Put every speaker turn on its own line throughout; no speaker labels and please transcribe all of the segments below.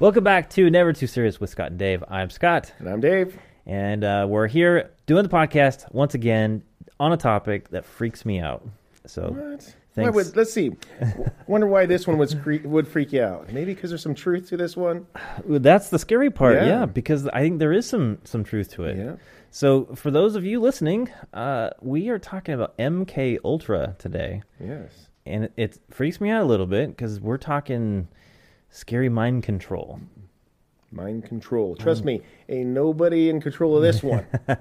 Welcome back to Never Too Serious with Scott and Dave. I'm Scott,
And I'm Dave.
and uh, we're here doing the podcast once again on a topic that freaks me out. So,
What? Why would, let's see. Wonder why this one was cre- would freak you out. Maybe because there's some truth to this one.
that's the scary part, yeah.
Yeah.
because I think there is some some truth to it.
Yeah.
So, for those of you listening, uh, we are talking about MK Ultra today,
Yes.
and it, it freaks me out a little bit because we're talking scary mind control.
Mind control. Trust me, ain't nobody in control of this one.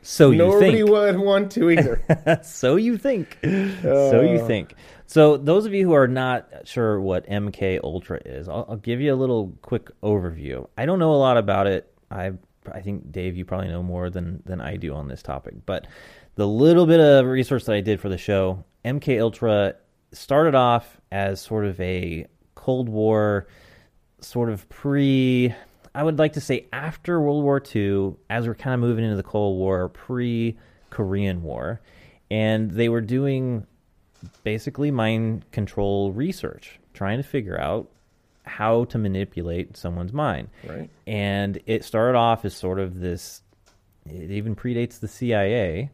So you
nobody
think?
would want to either.
so you think. so you
Uh.
think. So those of you who are not sure what MK Ultra is, I'll, I'll give you a little quick overview. I don't know a lot about it. I I think Dave, you probably know more than than I do on this topic. But the little bit of research that I did for the show, MK Ultra started off as sort of a Cold War, sort of pre. I would like to say after World War II, as we're kind of moving into the Cold War, pre Korean War, and they were doing basically mind control research, trying to figure out how to manipulate someone's mind.
Right.
And it started off as sort of this, it even predates the CIA.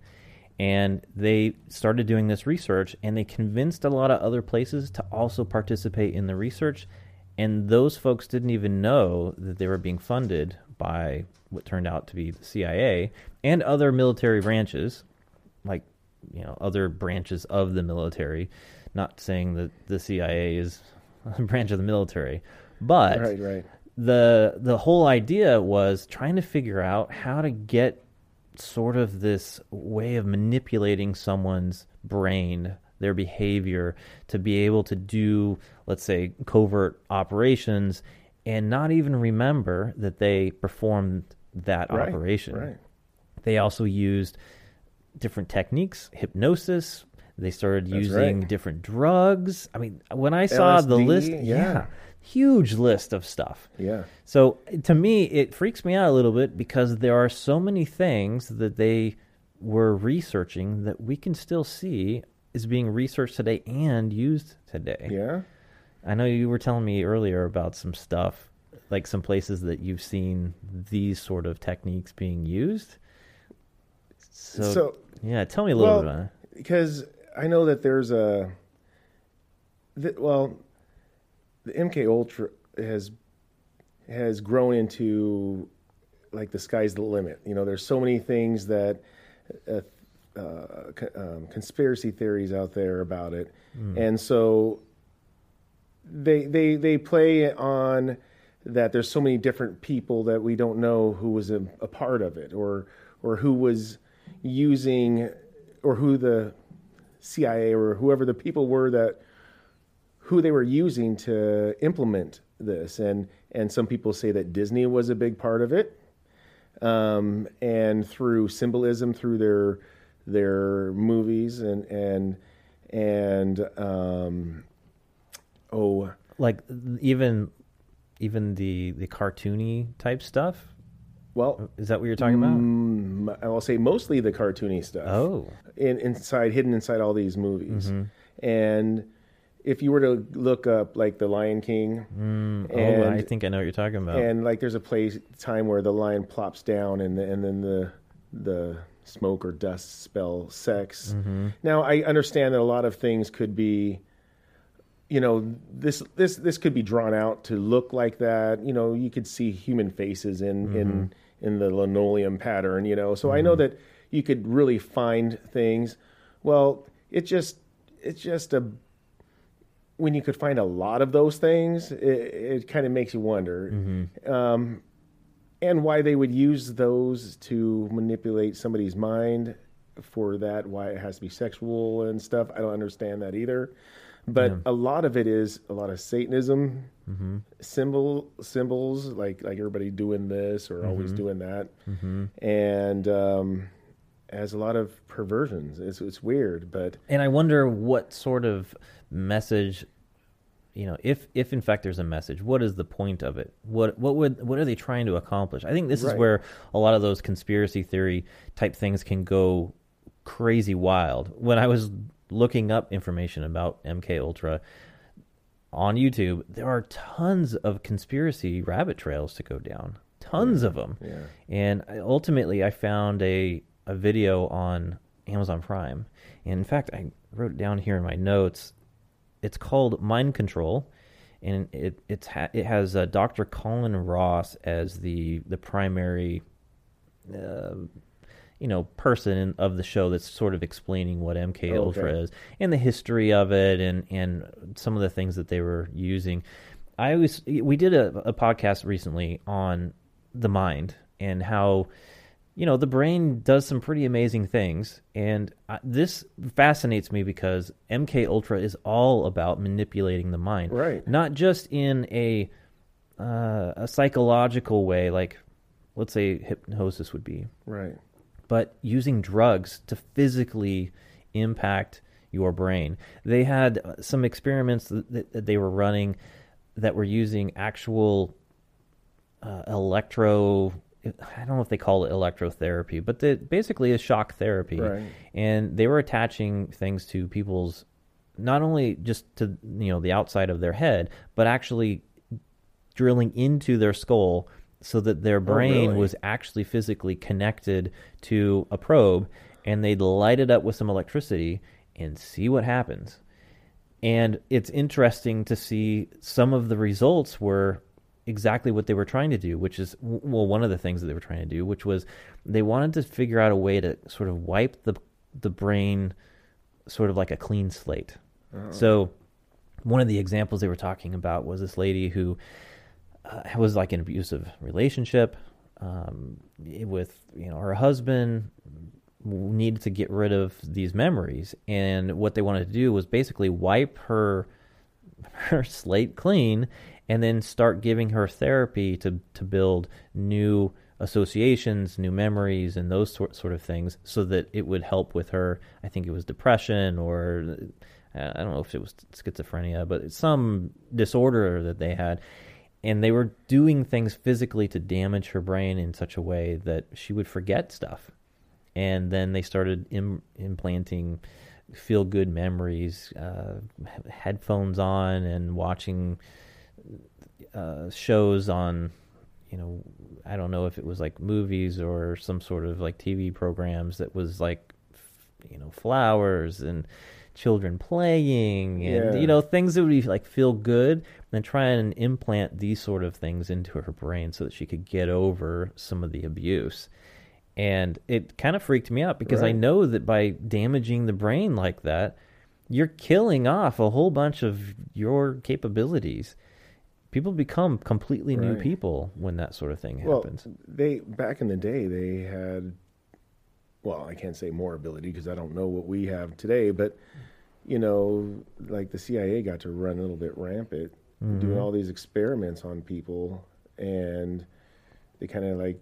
And they started doing this research and they convinced a lot of other places to also participate in the research. And those folks didn't even know that they were being funded by what turned out to be the CIA and other military branches, like you know other branches of the military. Not saying that the CIA is a branch of the military, but
Right, right.
the the whole idea was trying to figure out how to get sort of this way of manipulating someone's brain their behavior to be able to do let's say covert operations and not even remember that they performed that
Right,
operation
Right.
they also used different techniques, hypnosis. They started
That's
using
right.
different drugs. I mean, when I saw the
LSD,
list,
yeah.
Huge list of stuff.
Yeah.
So to me, it freaks me out a little bit because there are so many things that they were researching that we can still see is being researched today and used today.
Yeah.
I know you were telling me earlier about some stuff, like some places that you've seen these sort of techniques being used. So,
So,
yeah, tell me a little
well,
bit about it.
because I know that there's a, th- well, the MK Ultra has has grown into like the sky's the limit. You know, there's so many things that uh, uh, co- um, conspiracy theories out there about it, and so they they they play on that. There's so many different people that we don't know who was a, a part of it, or or who was using, or who the CIA or whoever the people were that who they were using to implement this and and some people say that Disney was a big part of it um, and through symbolism through their their movies and and and um, oh
Like even even the the cartoony type stuff.
well
Is that what you're talking about?
mm, I'll say mostly the cartoony stuff
Oh,
in, inside hidden inside all these movies
Mm-hmm.
and if you were to look up like the Lion King
mm, oh, I think I know what you're talking about.
And like, there's a place time where the lion plops down, and and then the the smoke or dust spell sex.
Mm-hmm.
Now I understand that a lot of things could be, you know, this this this could be drawn out to look like that. You know, you could see human faces in in
Mm-hmm.
in the linoleum pattern. You know, so I know that you could really find things. Well, it just it's just a when you could find a lot of those things, it, it kind of makes you wonder. Um, and why they would use those to manipulate somebody's mind for that, why it has to be sexual and stuff. I don't understand that either. But a lot of it is a lot of Satanism symbol symbols, like like everybody doing this or always doing that, and um, has a lot of perversions. It's it's weird, but
And I wonder what sort of message, you know, if if in fact there's a message, what is the point of it? What what would what are they trying to accomplish? I think this is where a lot of those conspiracy theory type things can go crazy wild. When I was looking up information about MK Ultra, on YouTube, there are tons of conspiracy rabbit trails to go down. Tons of them.
Yeah.
And I, ultimately, I found a, a video on Amazon Prime. And in fact, I wrote it down here in my notes. It's called Mind Control, and it it's ha- it has uh, Dr. Colin Ross as the the primary, uh, you know, person of the show that's sort of explaining what MK
Oh,
Ultra
okay.
is and the history of it and and some of the things that they were using. I always we did a, a podcast recently on the mind and how you know the brain does some pretty amazing things and uh, this fascinates me because MK Ultra is all about manipulating the mind
Right.
not just in a uh, a psychological way like let's say hypnosis would be
Right.
but using drugs to physically impact your brain. They had some experiments that, that they were running that were using actual uh, electro. I don't know if they call it electrotherapy, but the, basically is shock therapy.
Right.
And they were attaching things to people's not only just to you know the outside of their head, but actually drilling into their skull so that their oh, brain
really?
was actually physically connected to a probe and they'd light it up with some electricity and see what happens. And it's interesting to see some of the results were exactly what they were trying to do, which is, well, one of the things that they were trying to do, which was they wanted to figure out a way to sort of wipe the, the brain sort of like a clean slate. So, one of the examples they were talking about was this lady who uh, was like an abusive relationship um, with you know her husband needed to get rid of these memories and what they wanted to do was basically wipe her her slate clean and then start giving her therapy to to build new associations, new memories, and those sort sort of things, so that it would help with her. I think it was depression or uh, I don't know if it was schizophrenia, but some disorder that they had, and they were doing things physically to damage her brain in such a way that she would forget stuff, and then they started Im- implanting feel good memories, uh, headphones on, and watching uh, shows on, you know, I don't know if it was like movies or some sort of like TV programs that was like, you know, flowers and children playing and
Yeah.
you know things that would be like feel good and try and implant these sort of things into her brain so that she could get over some of the abuse and it kind of freaked me out because I know that by damaging the brain like that, you're killing off a whole bunch of your capabilities. People become completely new
Right.
people when that sort of thing
Well,
happens.
they back in the day they had well, I can't say more ability because I don't know what we have today, but you know, like the CIA got to run a little bit rampant, doing mm-hmm. all these experiments on people, and they kind of like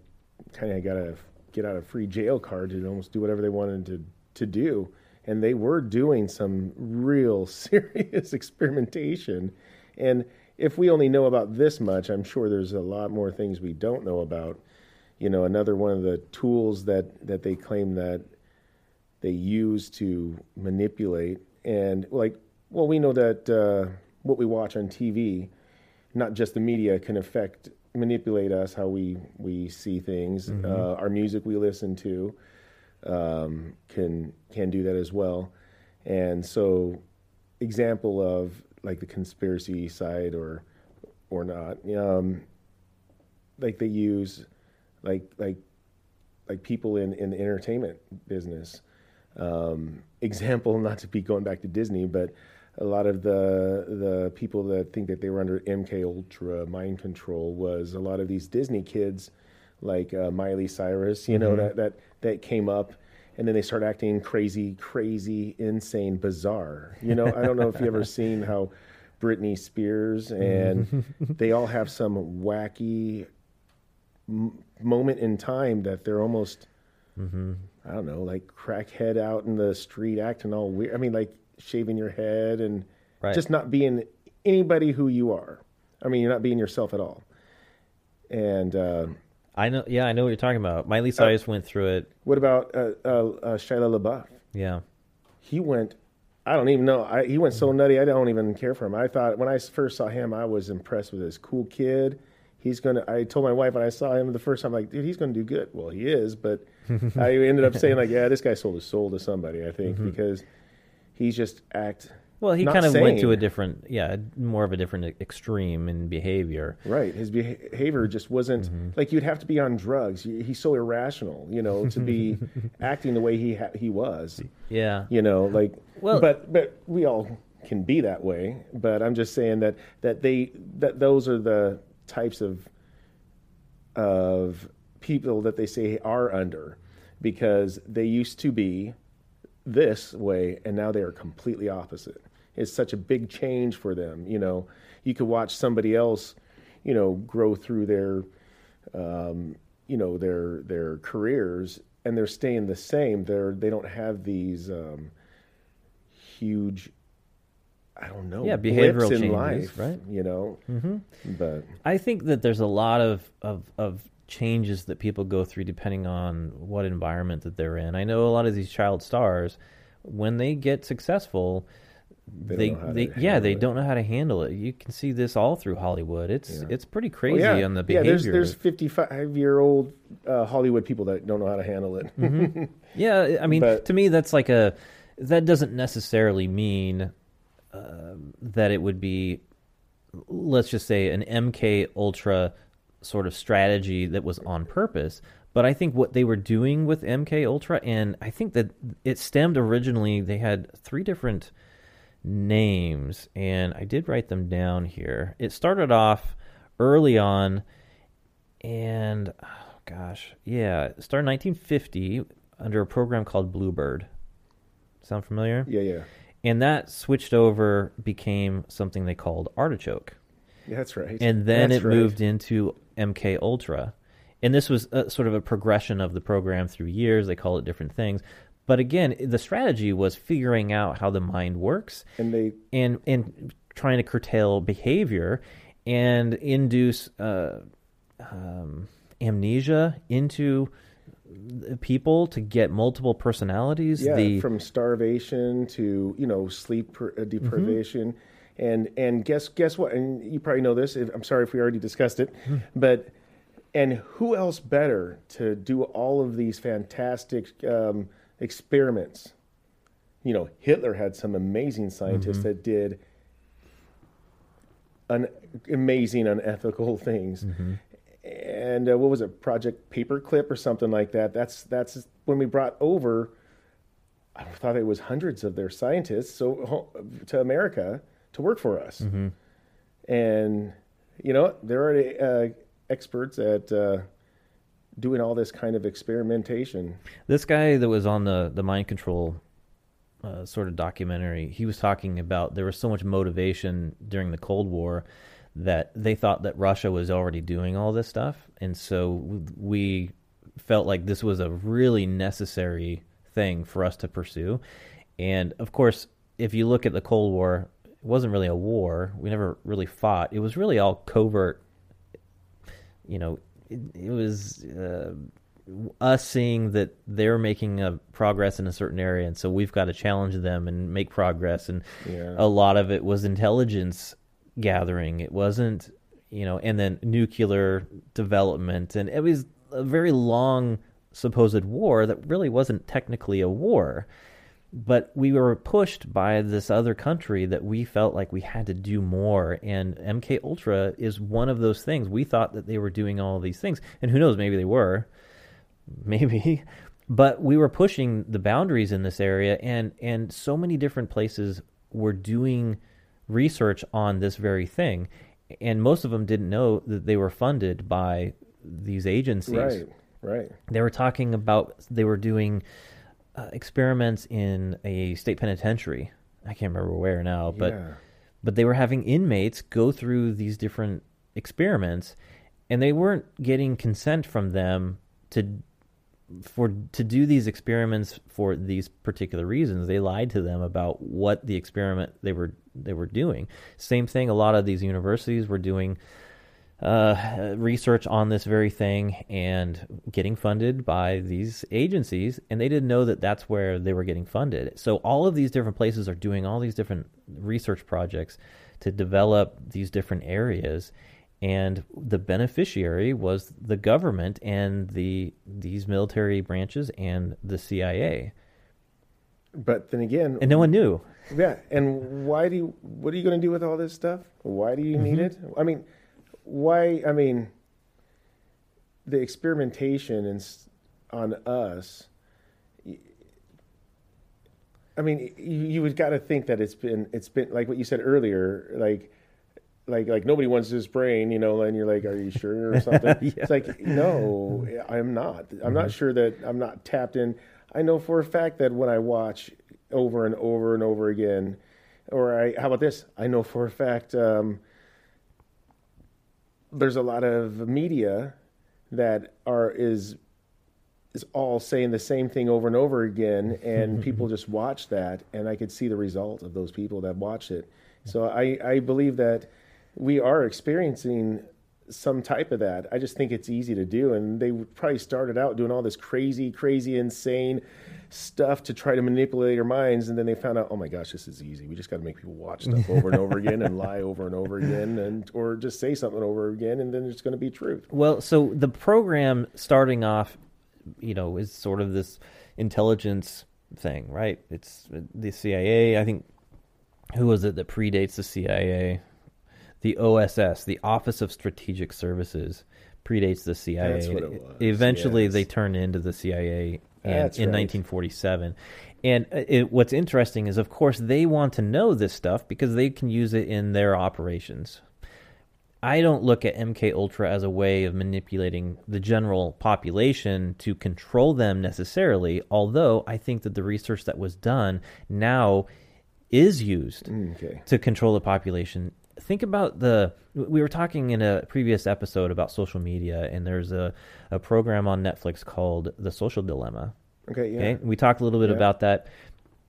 kind of got a get out of free jail card to almost do whatever they wanted to to do, and they were doing some real serious experimentation, and if we only know about this much, I'm sure there's a lot more things we don't know about. You know, another one of the tools that that they claim that they use to manipulate. And like well we know that uh, what we watch on tv not just the media can affect manipulate us how we we see things. Uh, our music we listen to um, can can do that as well. And so example of like the conspiracy side or or not um, like they use like like like people in in the entertainment business. Um, example, not to be going back to Disney, but a lot of the the people that think that they were under MK Ultra mind control was a lot of these Disney kids, like uh, Miley Cyrus, you know that that that came up, and then they start acting crazy, crazy, insane, bizarre. You know, I don't know if you ever seen how Britney Spears and they all have some wacky m- moment in time that they're almost I don't know, like crackhead out in the street acting all weird. I mean, like shaving your head and
Right.
just not being anybody who you are. I mean, you're not being yourself at all. And uh,
I know, yeah, I know what you're talking about. Miley Cyrus went through it.
what about uh, uh, uh, Shia LaBeouf?
Yeah,
He went I don't even know. I, he went so nutty. I don't even care for him. I thought when I first saw him, I was impressed with this cool kid. He's gonna. I told my wife when I saw him the first time, like, dude, he's gonna do good. Well, he is, but I ended up saying like, yeah, this guy sold his soul to somebody. I think because he's just act.
Well, he kind of went to a different, yeah, more of a different extreme in behavior.
Right. His behavior just wasn't
Mm-hmm.
like you'd have to be on drugs. He's so irrational, you know, to be acting the way he ha- he was.
Yeah.
You know, like
Well-
but but we all can be that way. But I'm just saying that that they that those are the types of of people that they say are under because they used to be this way and now they are completely opposite. It's such a big change for them. You know, you could watch somebody else, you know, grow through their, um, you know, their their careers and they're staying the same. They're they don't have these um, huge, I don't know,
Yeah, behavioral
in
changes,
life,
right?
You know, mm-hmm. but
I think that there's a lot of, of, of changes that people go through depending on what environment that they're in. I know a lot of these child stars, when they get successful,
They
they,
don't know how
they, yeah, they
it.
don't know how to handle it. You can see this all through Hollywood. It's
Yeah.
it's pretty
Well,
crazy
yeah,
on the behavior. yeah.
There's there's 55 year old uh, Hollywood people that don't know how to handle it.
Yeah, I mean,
But-
to me, that's like a that doesn't necessarily mean um that it would be, let's just say, an MK Ultra sort of strategy that was on purpose. But I think what they were doing with MK Ultra, and I think that it stemmed originally. They had three different names, and I did write them down here. It started off early on, and oh gosh, yeah, it started 1950 under a program called Bluebird. Sound familiar?
yeah, yeah,
And that switched over, became something they called Artichoke.
That's right.
and then
That's
it
right.
moved into MK Ultra. And this was a, sort of a progression of the program through years. They call it different things. But again, the strategy was figuring out how the mind works
and they
and and trying to curtail behavior and induce uh, um, amnesia into people to get multiple personalities.
yeah
the
from starvation to you know sleep per, uh, deprivation and and guess guess what? And you probably know this if, i'm sorry if we already discussed it but and who else better to do all of these fantastic um, experiments? You know hitler had some amazing scientists that did un- amazing unethical things. And uh, what was it project paperclip or something like that? That's that's when we brought over i thought it was hundreds of their scientists so to america to work for us. And you know they're already uh, experts at uh, doing all this kind of experimentation.
This guy that was on the the mind control uh, sort of documentary, he was talking about there was so much motivation during the Cold War that they thought that Russia was already doing all this stuff, and so we felt like this was a really necessary thing for us to pursue. And of course, if you look at the Cold War, it wasn't really a war. We never really fought. It was really all covert you know, it, it was uh, us seeing that they're making a progress in a certain area, and so we've got to challenge them and make progress. And
Yeah.
a lot of it was intelligence gathering. It wasn't, you know, and then nuclear development, and it was a very long supposed war that really wasn't technically a war. But we were pushed by this other country that we felt like we had to do more, and MK Ultra is one of those things. We thought that they were doing all these things, and who knows, maybe they were, maybe, but we were pushing the boundaries in this area, and and so many different places were doing research on this very thing, and most of them didn't know that they were funded by these agencies.
Right right.
They were talking about they were doing uh, experiments in a state penitentiary. I can't remember where now, but
yeah.
but they were having inmates go through these different experiments, and they weren't getting consent from them to for to do these experiments for these particular reasons. They lied to them about what the experiment they were they were doing. Same thing. A lot of these universities were doing uh, research on this very thing and getting funded by these agencies, and they didn't know that that's where they were getting funded. So all of these different places are doing all these different research projects to develop these different areas, and the beneficiary was the government and the these military branches and the CIA.
But then again,
and no one knew.
Yeah, and why do you? What are you going to do with all this stuff? Why do you need mm-hmm. it? I mean, why? I mean, the experimentation and on us. I mean, you, you would got to think that it's been it's been like what you said earlier, like like like nobody wants this brain, you know, and you're like, are you sure or something? yeah. It's like no, I'm not. I'm mm-hmm. not sure that I'm not tapped in. I know for a fact that when I watch over and over and over again, or I how about this? I know for a fact. Um, there's a lot of media that are is is all saying the same thing over and over again and people just watch that and i could see the result of those people that watch it. So i i believe that we are experiencing some type of that i just think it's easy to do and they probably started out doing all this crazy crazy insane stuff to try to manipulate our minds, and then they found out, oh my gosh, this is easy. We just got to make people watch stuff over and over again and lie over and over again, and or just say something over again, and then it's going to be truth.
Well, so the program starting off, you know, is sort of this intelligence thing, right? It's uh, the CIA. I think who was it that predates the CIA? The OSS, the Office of Strategic Services, predates the CIA. Eventually, yes. they turned into the CIA in, in 1947. And uh, it, what's interesting is, of course, they want to know this stuff because they can use it in their operations. I don't look at MK Ultra as a way of manipulating the general population to control them necessarily, although I think that the research that was done now is used mm, okay. to control the population. Think about the we were talking in a previous episode about social media and there's a a program on Netflix called The Social Dilemma.
Okay, yeah. Okay?
We talked a little bit yeah. about that.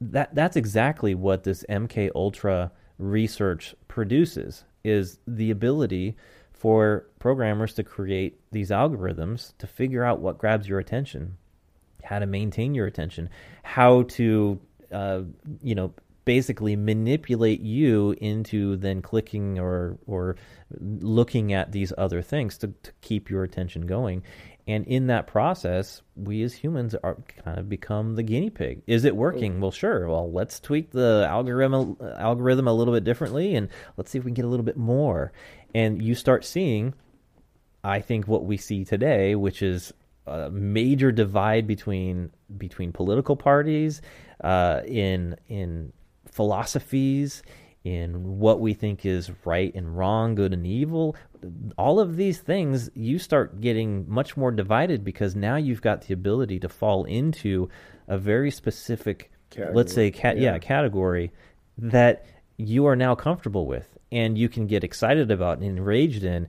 That that's exactly what this MK Ultra research produces is the ability for programmers to create these algorithms to figure out what grabs your attention, how to maintain your attention, how to uh, you know basically manipulate you into then clicking or or looking at these other things to, to keep your attention going and in that process, we as humans are kind of become the guinea pig. Is it working? Well, sure. Well, let's tweak the algorithm algorithm a little bit differently, and let's see if we can get a little bit more. And you start seeing, I think, what we see today, which is a major divide between between political parties, uh, in in philosophies, in what we think is right and wrong, good and evil, all of these things, you start getting much more divided because now you've got the ability to fall into a very specific, category. let's say, cat, yeah. yeah, category that you are now comfortable with and you can get excited about and enraged in.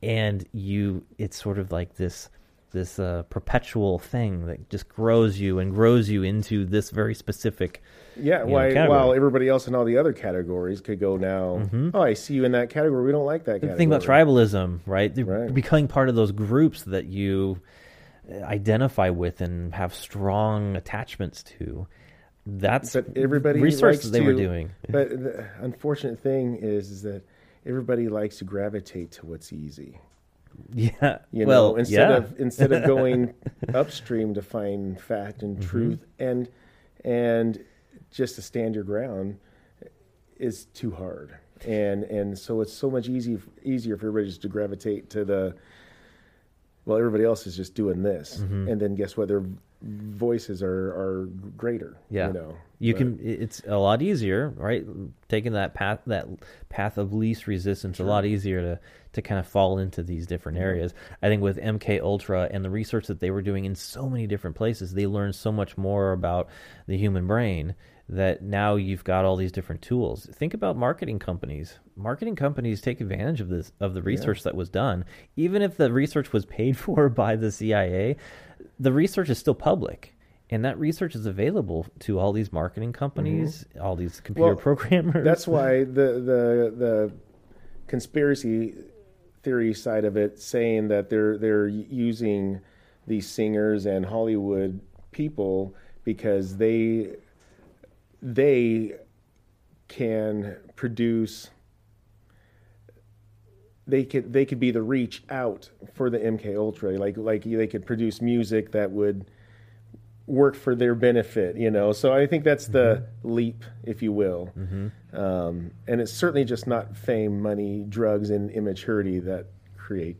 And you, it's sort of like this this uh, perpetual thing that just grows you and grows you into this very specific
yeah why, know, while everybody else in all the other categories could go now mm-hmm. oh i see you in that category. We don't like that
the thing about tribalism right? right. becoming part of those groups that you identify with and have strong attachments to. That's
but everybody research they to, were doing. but the unfortunate thing is, is that everybody likes to gravitate to what's easy
yeah.
You
well,
know, instead yeah. of instead of going upstream to find fact and mm-hmm. truth and and just to stand your ground is too hard. And and so it's so much easy easier for everybody just to gravitate to the well, everybody else is just doing this. Mm-hmm. And then guess what? Their voices are are greater.
Yeah.
You know.
You but, can it's a lot easier, right? Taking that path that path of least resistance sure. a lot easier to to kind of fall into these different areas. I think with MK Ultra and the research that they were doing in so many different places, they learned so much more about the human brain that now you've got all these different tools. Think about marketing companies. Marketing companies take advantage of this of the research yeah. that was done. Even if the research was paid for by the CIA, the research is still public and that research is available to all these marketing companies, mm-hmm. all these computer well, programmers.
That's why the the the conspiracy theory side of it, saying that they're they're using these singers and Hollywood people because they they can produce they could they could be the reach out for the MK Ultra like like they could produce music that would work for their benefit you know so I think that's the mm-hmm. leap if you will mm-hmm. um, and it's certainly just not fame money drugs and immaturity that create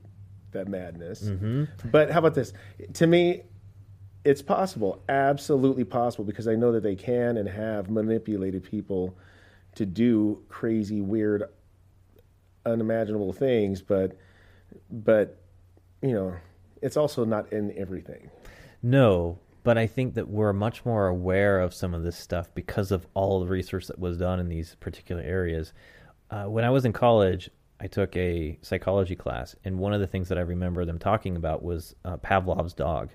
that madness mm-hmm. but how about this to me it's possible absolutely possible because I know that they can and have manipulated people to do crazy weird unimaginable things, but but you know, it's also not in everything.
No, but I think that we're much more aware of some of this stuff because of all the research that was done in these particular areas. Uh, when I was in college, I took a psychology class, and one of the things that I remember them talking about was uh, Pavlov's dog.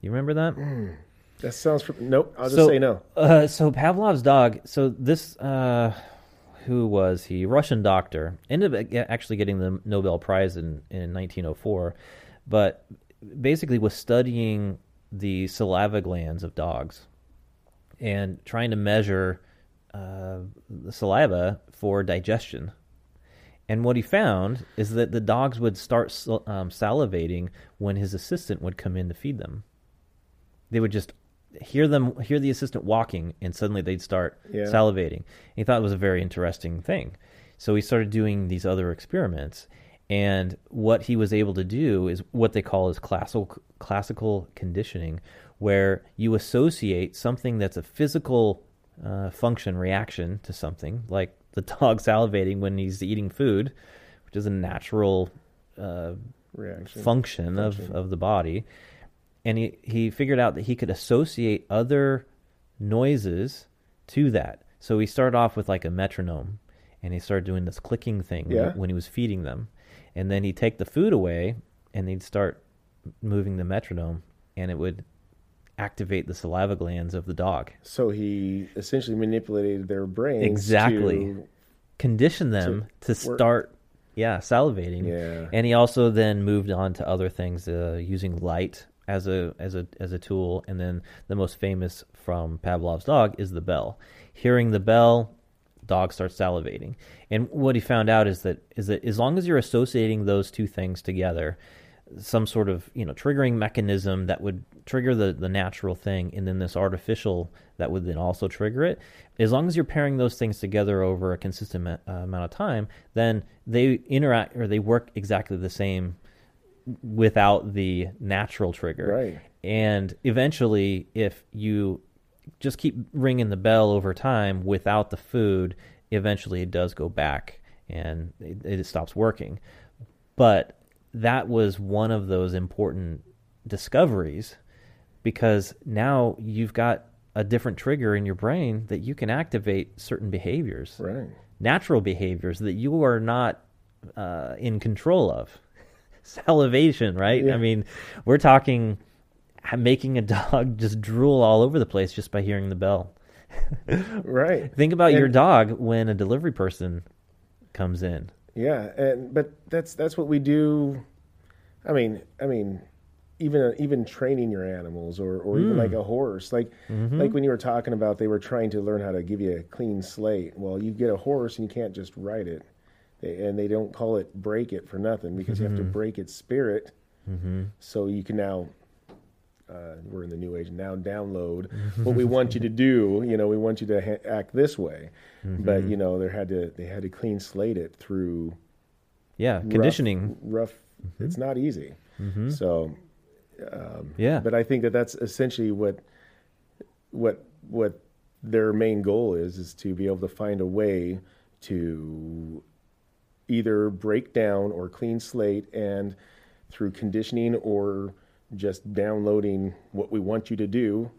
You remember that?
Mm, that sounds. nope. I'll just so, say no.
Uh, so Pavlov's dog. So this uh, who was he? Russian doctor. Ended up actually getting the Nobel Prize in, in 1904, but basically was studying the saliva glands of dogs and trying to measure uh, the saliva for digestion. And what he found is that the dogs would start um, salivating when his assistant would come in to feed them. They would just hear them hear the assistant walking and suddenly they'd start yeah. salivating. he thought it was a very interesting thing. So he started doing these other experiments and what he was able to do is what they call as classical classical conditioning where you associate something that's a physical uh, function reaction to something like the dog salivating when he's eating food, which is a natural uh, function, function, of, of the body and he, he figured out that he could associate other noises to that. So he started off with like a metronome, and he started doing this clicking thing yeah. when he was feeding them, and then he'd take the food away, and he'd start moving the metronome, and it would activate the saliva glands of the dog.
So he essentially manipulated their brains
exactly, to, condition them to, to start yeah, salivating. Yeah. And he also then moved on to other things, uh, using light as a as a as a tool, and then the most famous from Pavlov's dog is the bell. Hearing the bell, dog starts salivating. And what he found out is that is that as long as you're associating those two things together, some sort of you know triggering mechanism that would trigger the the natural thing, and then this artificial that would then also trigger it. As long as you're pairing those things together over a consistent uh, amount of time, then they interact or they work exactly the same without the natural trigger.
Right.
And eventually, if you just keep ringing the bell over time without the food, eventually it does go back and it, it stops working. But that was one of those important discoveries because now you've got a different trigger in your brain that you can activate certain behaviors,
right.
natural behaviors that you are not uh, in control of salivation, right? Yeah. I mean, we're talking making a dog just drool all over the place just by hearing the bell.
right.
Think about and, your dog when a delivery person comes in.
Yeah, and but that's that's what we do. I mean, I mean, even even training your animals, or or mm. even like a horse, like mm-hmm. like when you were talking about, they were trying to learn how to give you a clean slate. Well, you get a horse and you can't just ride it and they don't call it break it for nothing because mm-hmm. you have to mm-hmm. break its spirit mm-hmm. so you can now uh, we're in the new age now download what we want you to do you know we want you to ha- act this way mm-hmm. but you know they had to they had to clean slate it through
yeah rough, conditioning
rough mm-hmm. it's not easy
mm-hmm.
so um,
yeah
but i think that that's essentially what what what their main goal is is to be able to find a way to either break down or clean slate and through conditioning or just downloading what we want you to do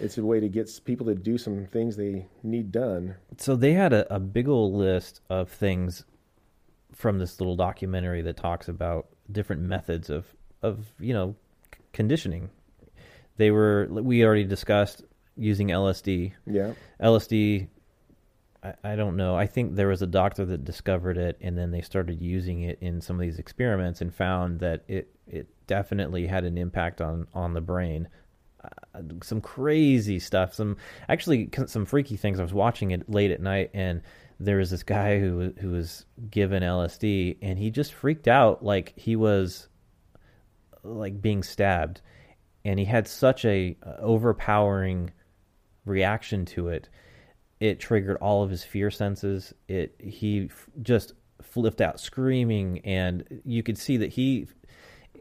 it's a way to get people to do some things they need done.
So they had a, a big old list of things from this little documentary that talks about different methods of of you know conditioning. They were we already discussed using lsd
yeah.
Lsd I, don't know. I think there was a doctor that discovered it, and then they started using it in some of these experiments and found that it it definitely had an impact on on the brain. Uh, some crazy stuff. Some actually some freaky things. I was watching it late at night, and there was this guy who who was given LSD, and he just freaked out like he was like being stabbed, and he had such a uh, overpowering reaction to it it triggered all of his fear senses. It he f- just flipped out screaming, and you could see that he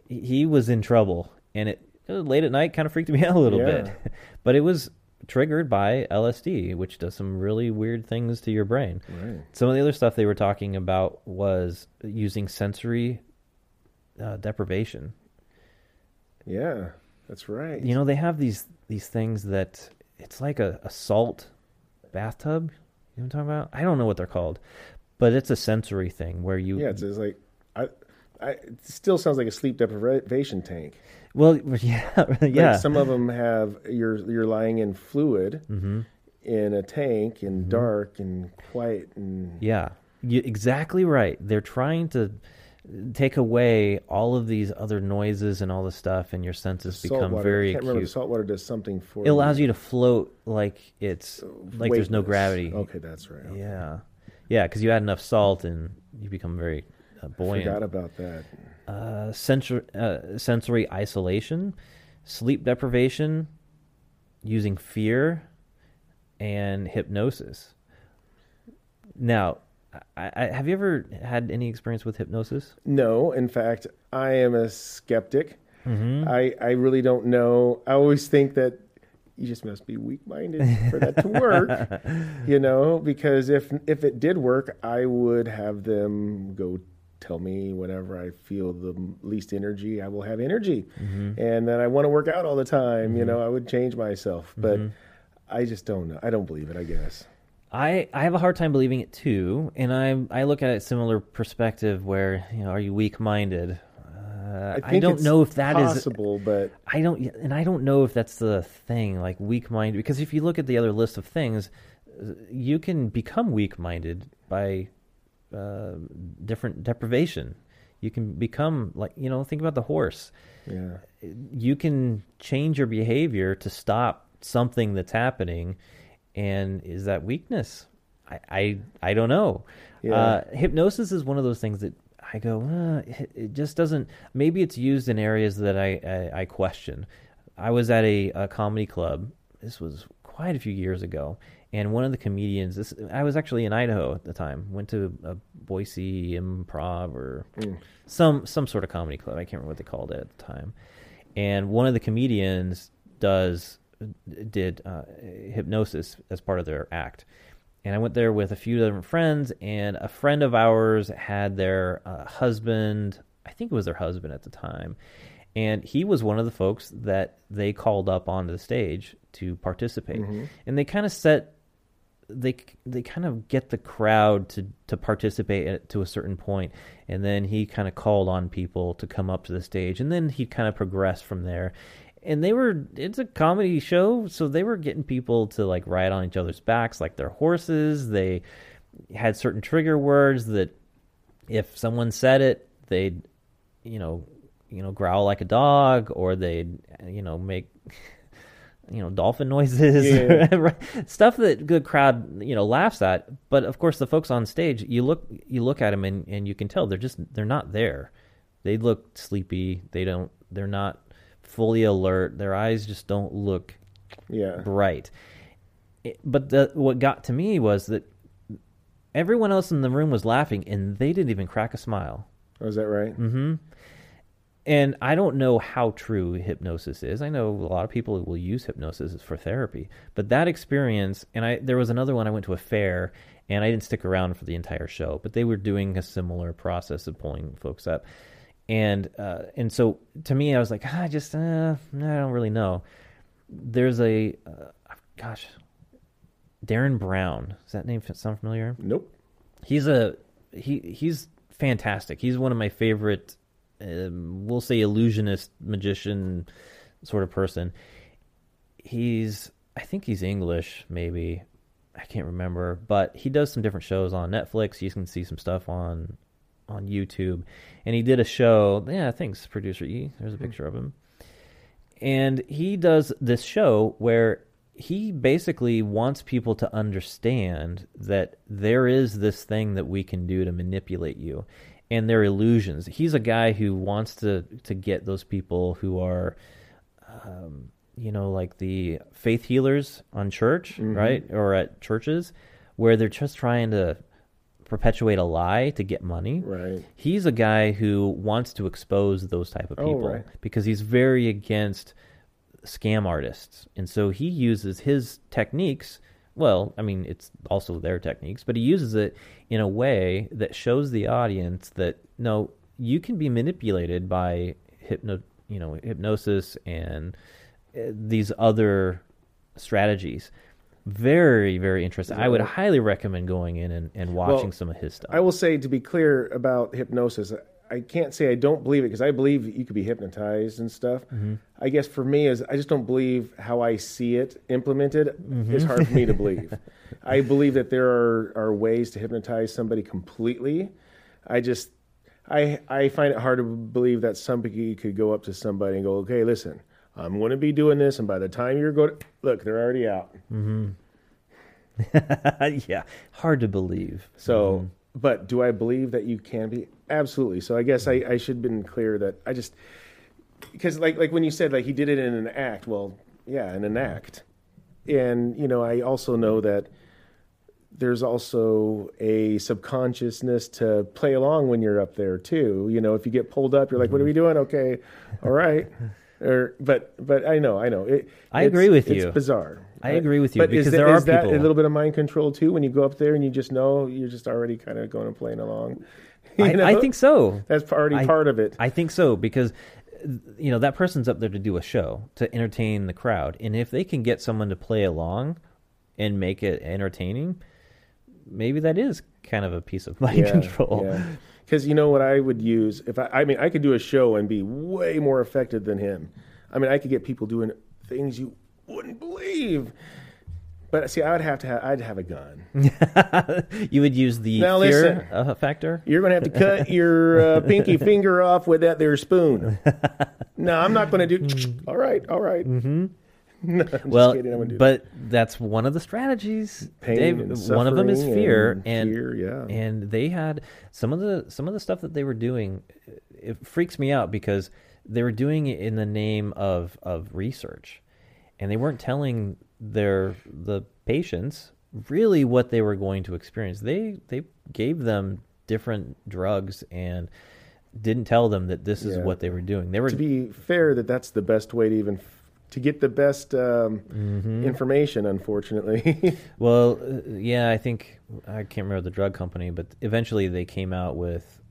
he was in trouble. And it, late at night kind of freaked me out a little
Yeah.
bit, but it was triggered by LSD, which does some really weird things to your brain.
Right.
Some of the other stuff they were talking about was using sensory uh, deprivation.
Yeah, that's right.
You know, they have these these things that it's like a, a salt bathtub. You know what I'm talking about? I don't know what they're called, but it's a sensory thing where you.
yeah, it's, it's like I, I. It still sounds like a sleep deprivation tank.
Well, yeah,
Like,
yeah.
some of them have you're you're lying in fluid
hmm
in a tank and dark and quiet and
Yeah, you, exactly right. They're trying to take away all of these other noises and all the stuff, and your senses
salt
become
water.
very
I can't remember.
acute.
Salt water does something for
It allows you to float like it's like there's no gravity.
Okay, that's right. Okay.
Yeah, yeah, because you add enough salt and you become very uh, buoyant.
Forgot about that.
uh, sensor, uh, sensory isolation, sleep deprivation, using fear, and hypnosis. Now, I, I, have you ever had any experience with hypnosis?
No, in fact, I am a skeptic.
Mm-hmm.
I I really don't know. I always think that you just must be weak minded for that to work. you know, because if if it did work, I would have them go tell me whenever I feel the least energy, I will have energy,
Mm-hmm.
and then I want to work out all the time. You know, I would change myself, but
Mm-hmm.
I just don't know. I don't believe it. I guess.
I, I have a hard time believing it too, and I I look at it similar perspective where you know are you weak minded? Uh, I,
think
don't know if that is
possible, but
I don't, and I don't know if that's the thing, like weak minded. Because if you look at the other list of things, you can become weak minded by uh, different deprivation. You can become like you know, think about the horse.
yeah.
You can change your behavior to stop something that's happening, and is that weakness? I I, I don't know.
Yeah.
Uh, hypnosis is one of those things that I go, uh, it, it just doesn't. Maybe it's used in areas that I, I, I question. I was at a, a comedy club. This was quite a few years ago, and one of the comedians. This I was actually in Idaho at the time. Went to a Boise Improv or some some sort of comedy club. I can't remember what they called it at the time. And one of the comedians does did uh, hypnosis as part of their act. And I went there with a few different friends, and a friend of ours had their uh, husband, I think it was their husband at the time, and he was one of the folks that they called up onto the stage to participate, and they kind of set. They they kind of get the crowd to to participate at, to a certain point, and then he kind of called on people to come up to the stage, and then he kind of progressed from there, and they were it's a comedy show so they were getting people to like ride on each other's backs like their horses. They had certain trigger words that if someone said it they'd you know you know growl like a dog or they'd you know make you know dolphin noises.
Yeah.
stuff that the crowd you know laughs at. But of course the folks on stage you look you look at them and, and you can tell they're just they're not there. They look sleepy. They don't they're not fully alert their eyes just don't look
Yeah.
bright It- but the, what got to me was that everyone else in the room was laughing and they didn't even crack a smile
Oh, is that right?
Mm-hmm. And I don't know how true hypnosis is. I know a lot of people will use hypnosis for therapy, but that experience, and I there was another one. I went to a fair, and I didn't stick around for the entire show, but they were doing a similar process of pulling folks up, and uh, and so to me, I was like, ah, I just uh, I don't really know. There's a uh, gosh, Derren Brown. Does that name sound familiar?
Nope.
he's a he he's fantastic. He's one of my favorite. Um, we'll say illusionist, magician, sort of person. He's I think he's English, maybe. I can't remember, but he does some different shows on Netflix. You can see some stuff on on YouTube, and he did a show. Yeah, thanks, producer E. There's a picture of him, and he does this show where he basically wants people to understand that there is this thing that we can do to manipulate you and their illusions. He's a guy who wants to to get those people who are um, you know like the faith healers on church, right? Or at churches where they're just trying to perpetuate a lie to get money.
Right.
He's a guy who wants to expose those type of
Oh,
people
right.
because he's very against scam artists. And so he uses his techniques. Well, I mean, it's also their techniques, but he uses it in a way that shows the audience that no, you can be manipulated by hypno, you know, hypnosis and uh, these other strategies. Very, very interesting. I would highly recommend going in and, and watching
Well,
some of his stuff.
I will say to be clear about hypnosis, I can't say I don't believe it because I believe you could be hypnotized and stuff.
Mm-hmm.
I guess for me is I just don't believe how I see it implemented
Mm-hmm.
is hard for me to believe. I believe that there are, are ways to hypnotize somebody completely. I just I I find it hard to believe that somebody could go up to somebody and go, okay, listen, I'm going to be doing this, and by the time you're going, look, they're already out. Mm-hmm.
yeah, hard to believe.
So,
Mm-hmm.
but do I believe that you can be? Absolutely. So I guess I, I should have been clear that I just because like like when you said like he did it in an act. Well, yeah, in an act, and you know I also know that there's also a subconsciousness to play along when you're up there too. You know, if you get pulled up, you're like, "What are we doing?" Okay, all right. Or, but but I know I know it.
I agree with you.
It's bizarre.
I agree with you,
But is
because
that-
there are
is that
people-
a little bit of mind control too when you go up there and you just know you're just already kind of going and playing along.
I, I think so.
that's already
I-
part of it.
I think so because uh, you know that person's up there to do a show to entertain the crowd, and if they can get someone to play along and make it entertaining, maybe that is kind of a piece of mind control.
Because you know what I would use if I, I mean, I could do a show and be way more effective than him. I mean, I could get people doing things you wouldn't believe. But see, I would have to have, I'd have a gun.
you would use the
Now
fear
listen.
uh, factor.
You're going to have to cut your uh, pinky finger off with that there spoon. no, I'm not going to do. all right, all right. Mm-hmm. No, I'm just
well,
kidding, I do
but that's one of the strategies.
Pain
Dave. one of them is fear,
and
and
fear, yeah.
and they had some of the some of the stuff that they were doing. It freaks me out because they were doing it in the name of of research, and they weren't telling their the patients really what they were going to experience. They they gave them different drugs and didn't tell them that this is
Yeah.
what they were doing. They were
to be fair, that that's the best way to even to get the best um,
Mm-hmm.
information. Unfortunately,
Well, yeah, I think I can't remember the drug company, but eventually they came out with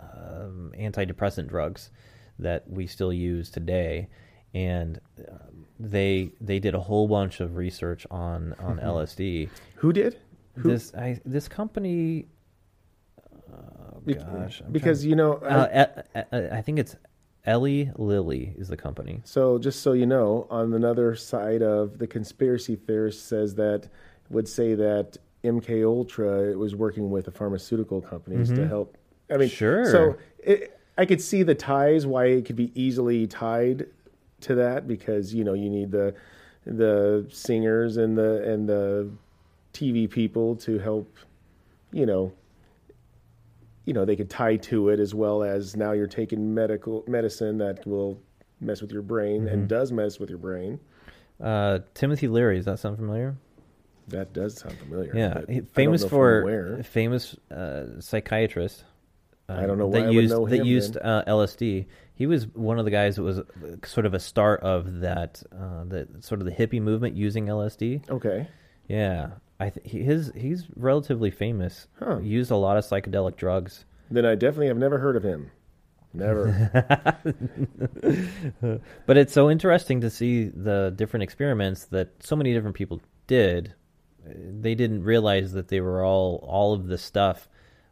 um, antidepressant drugs that we still use today, and um, they they did a whole bunch of research on on LSD.
who did? Who?
This I this company, oh gosh, I'm
because you know, I-
uh, uh, uh, I think it's Eli Lilly is the company.
so just so you know, on another side of the conspiracy theorist says that would say that MK Ultra was working with the pharmaceutical companies to help. I mean,
Mm-hmm. Sure.
So it, I could see the ties why it could be easily tied to that because you know you need the the singers and the and the TV people to help, you know, you know they could tie to it as well as now you're taking medical medicine that will mess with your brain
Mm-hmm.
and does mess with your brain.
Uh, Timothy Leary, does that sound familiar?
That does sound familiar.
Yeah,
but
he-
I don't
famous for famous uh, psychiatrist. um,
I don't know
that
I would
used
know
that used uh, LSD. He was one of the guys that was uh, sort of a start of that, uh, the sort of the hippie movement using LSD.
Okay.
Yeah, I th- he, his he's relatively famous.
Huh.
He used a lot of psychedelic drugs.
Then I definitely have never heard of him. Never.
But it's so interesting to see the different experiments that so many different people did. They didn't realize that they were all all of this stuff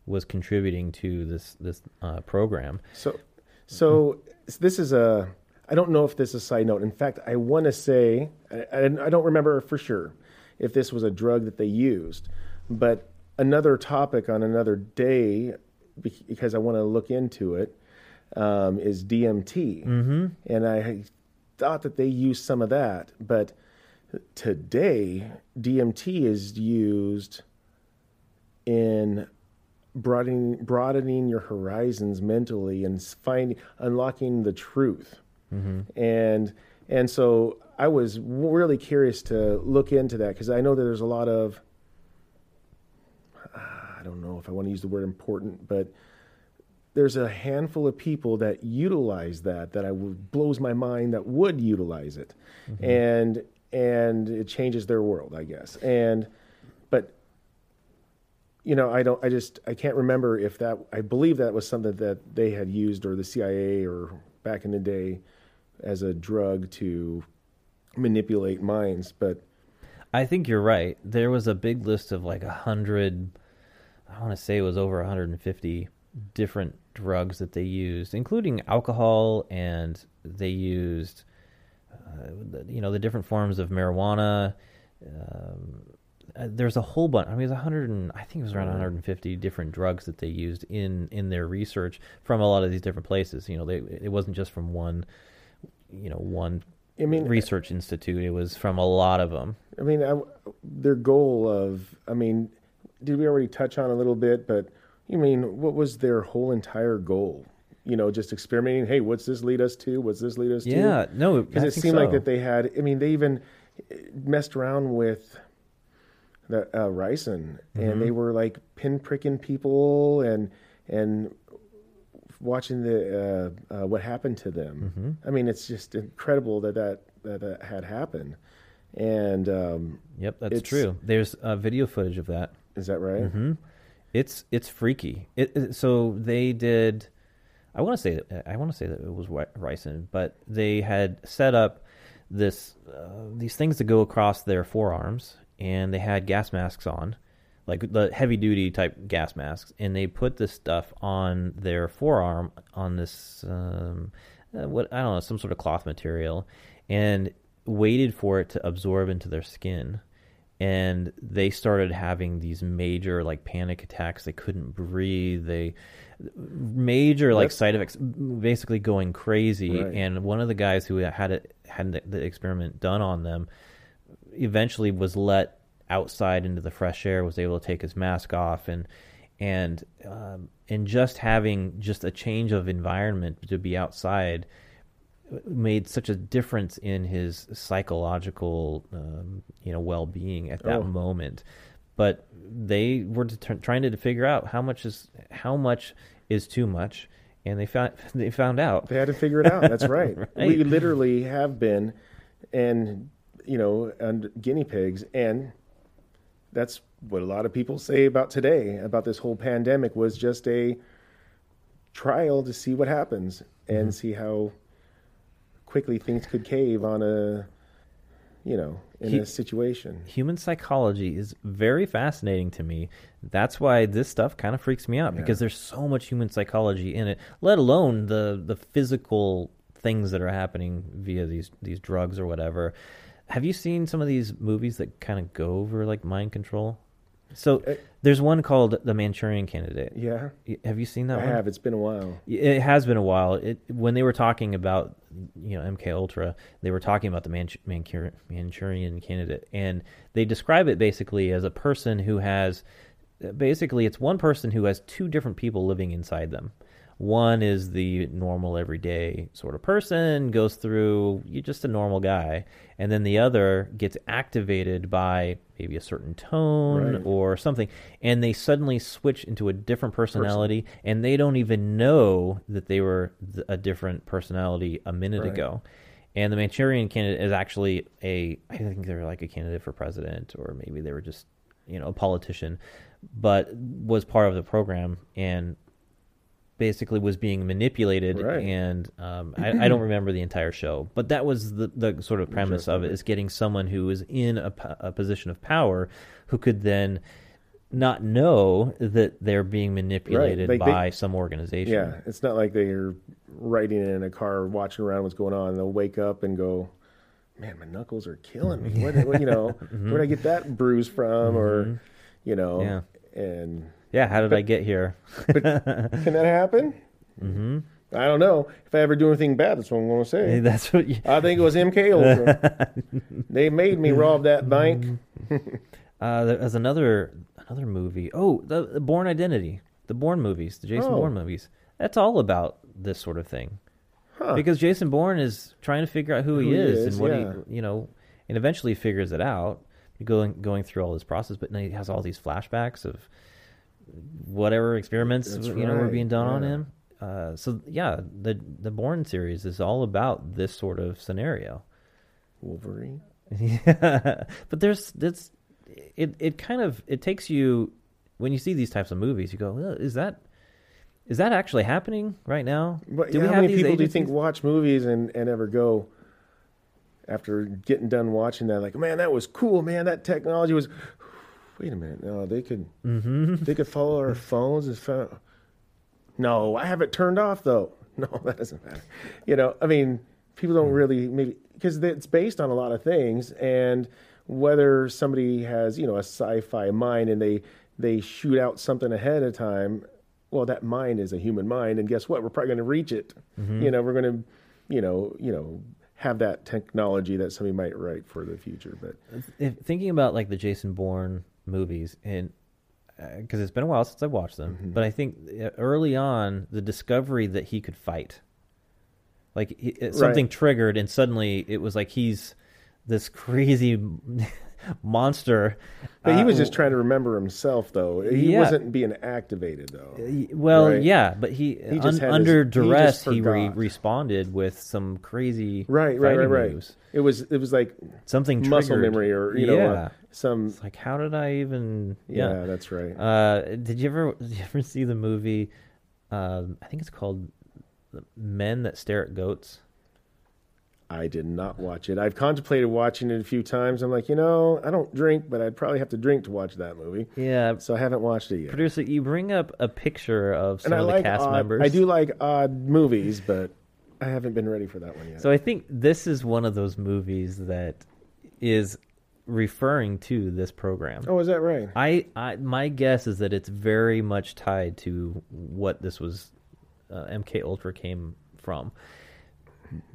was contributing to this this uh, program.
So, so this is a. I don't know if this is a side note. In fact, I want to say I I don't remember for sure if this was a drug that they used. But another topic on another day, because I want to look into it, um, is DMT, mm-hmm. and I thought that they used some of that, but today DMT is used in broadening broadening your horizons mentally and finding unlocking the truth mm-hmm. and and so i was really curious to look into that because i know that there's a lot of i don't know if i want to use the word important but there's a handful of people that utilize that that I blows my mind that would utilize it, mm-hmm. and and it changes their world, I guess. And but you know, I don't, I just, I can't remember if that. I believe that was something that they had used or the CIA or back in the day as a drug to manipulate minds, but.
I think you're right. There was a big list of like a hundred. I want to say it was over 150 different drugs that they used, including alcohol, and they used, uh, you know, the different forms of marijuana. Um, uh, there's a whole bunch. I mean, it was 100 and I think it was around 150 different drugs that they used in in their research from a lot of these different places. You know, they it wasn't just from one, you know, one. I mean, research institute. It was from a lot of them.
I mean, I, their goal of. I mean, did we already touch on a little bit? But you mean, what was their whole entire goal? You know, just experimenting. Hey, what's this lead us to? What's this lead us
to? Yeah, no,
because it seemed so. like that they had. I mean, they even messed around with the uh, ricin, mm-hmm. and they were like pinpricking people and and watching the uh, uh, what happened to them. Mm-hmm. I mean, it's just incredible that that that, that had happened. And um,
yep, that's true. There's video footage of that.
Is that right?
Mm-hmm. It's it's freaky. It, it, so they did. I want to say that I want to say that it was ricin, but they had set up this uh, these things that go across their forearms, and they had gas masks on, like the heavy duty type gas masks, and they put this stuff on their forearm on this um, uh, what I don't know some sort of cloth material, and waited for it to absorb into their skin. And they started having these major like panic attacks. They couldn't breathe. They major like side effects basically going crazy. Right. and one of the guys who had it had the, the experiment done on them eventually was let outside into the fresh air was able to take his mask off and and um, and just having just a change of environment to be outside made such a difference in his psychological, um, you know, well-being at that oh. moment. But they were trying to figure out how much is how much is too much, and they found they found out.
They had to figure it out. That's right. right. We literally have been, and you know, and guinea pigs, and that's what a lot of people say about today about this whole pandemic was just a trial to see what happens and mm-hmm. see how quickly things could cave on a you know in he, a situation
human psychology is very fascinating to me that's why this stuff kind of freaks me out yeah. because there's so much human psychology in it let alone the the physical things that are happening via these these drugs or whatever have you seen some of these movies that kind of go over like mind control so uh, there's one called The Manchurian Candidate.
Yeah.
Have you seen that
I
one?
have. It's been a while.
It has been a while. It when they were talking about you know MK Ultra, they were talking about the Manch- Mancur- Manchurian Candidate, and they describe it basically as a person who has basically it's one person who has two different people living inside them. One is the normal everyday sort of person, goes through you're just a normal guy, and then the other gets activated by maybe a certain tone right. or something, and they suddenly switch into a different personality, Person. and they don't even know that they were a different personality a minute right. ago. And the Manchurian candidate is actually a, I think they're like a candidate for president, or maybe they were just, you know, a politician, but was part of the program. And basically was being manipulated, right. and um, I, I, don't remember the entire show, but that was the the sort of premise of it: is getting someone who is in a, a position of power who could then not know that they're being manipulated right. like by they, some organization.
Yeah, it's not like they're riding in a car watching around what's going on. They'll wake up and go, man, my knuckles are killing me. What, what you know, where'd I get that bruise from? Or, you know,
Yeah.
and
Yeah, how did I get here?
can that happen? Mm-hmm. I don't know. If I ever do anything bad, that's what I'm going to say.
That's what you.
I think it was MK Ultra. they made me rob that bank.
Uh, another another movie. Oh, the, the Bourne Identity, the Bourne movies, the Jason
Oh.
Bourne movies. That's all about this sort of thing.
Huh.
Because Jason Bourne is trying to figure out who, he
Who he
is,
is,
and what
yeah.
he, you know, and eventually figures it out. Going going through all this process, but then he has all these flashbacks of whatever experiments
That's
you know were being done on him. Uh, so yeah, the the Bourne series is all about this sort of scenario.
Wolverine.
Yeah, but there's that's it. It kind of it takes you when you see these types of movies. You go, "Uh, is that is that actually happening right now?
But
Do
yeah,
we
how
have
many people do you think watch movies and, and ever go after getting done watching that like, man, that was cool, man, that technology was wait a minute, no, they could
Mm-hmm.
they could follow our phones and find No, I have it turned off though. No, that doesn't matter. You know, I mean, people don't really maybe because it's based on a lot of things and whether somebody has, you know, a sci-fi mind and they they shoot out something ahead of time, well, that mind is a human mind, and guess what? We're probably going to reach it.
Mm-hmm.
You know, we're going to, you know, you know, have that technology that somebody might write for the future. But
if, thinking about like the Jason Bourne movies, and because it's been a while since I watched them,
Mm-hmm.
but I think uh, early on the discovery that he could fight, like he, it- something triggered, and suddenly it was like he's this crazy monster.
but he
Uh,
was just trying to remember himself, though. He
Yeah.
wasn't being activated, though.
Well,
Right.
yeah, but he,
He just
un,
had his-
under
he
duress he, re- responded with some crazy
Right, right, right, right.
moves.
It was it was like
Something
muscle
triggered.
memory, or you know,
yeah.
uh, some.
It's like how did I even?
Yeah,
Yeah.
that's right.
Uh, did you ever did you ever see the movie? Um, I think it's called Men That Stare at Goats.
I did not watch it. I've contemplated watching it a few times. I'm like, you know, I don't drink, but I'd probably have to drink to watch that movie.
Yeah,
So I haven't watched it yet.
producer, you bring up a picture of some
and I
of the
like
cast
odd,
members.
I do like odd movies, but I haven't been ready for that one yet.
So I think this is one of those movies that is referring to this program.
oh, is that right?
I, I my guess is that it's very much tied to what this was uh, MK Ultra came from.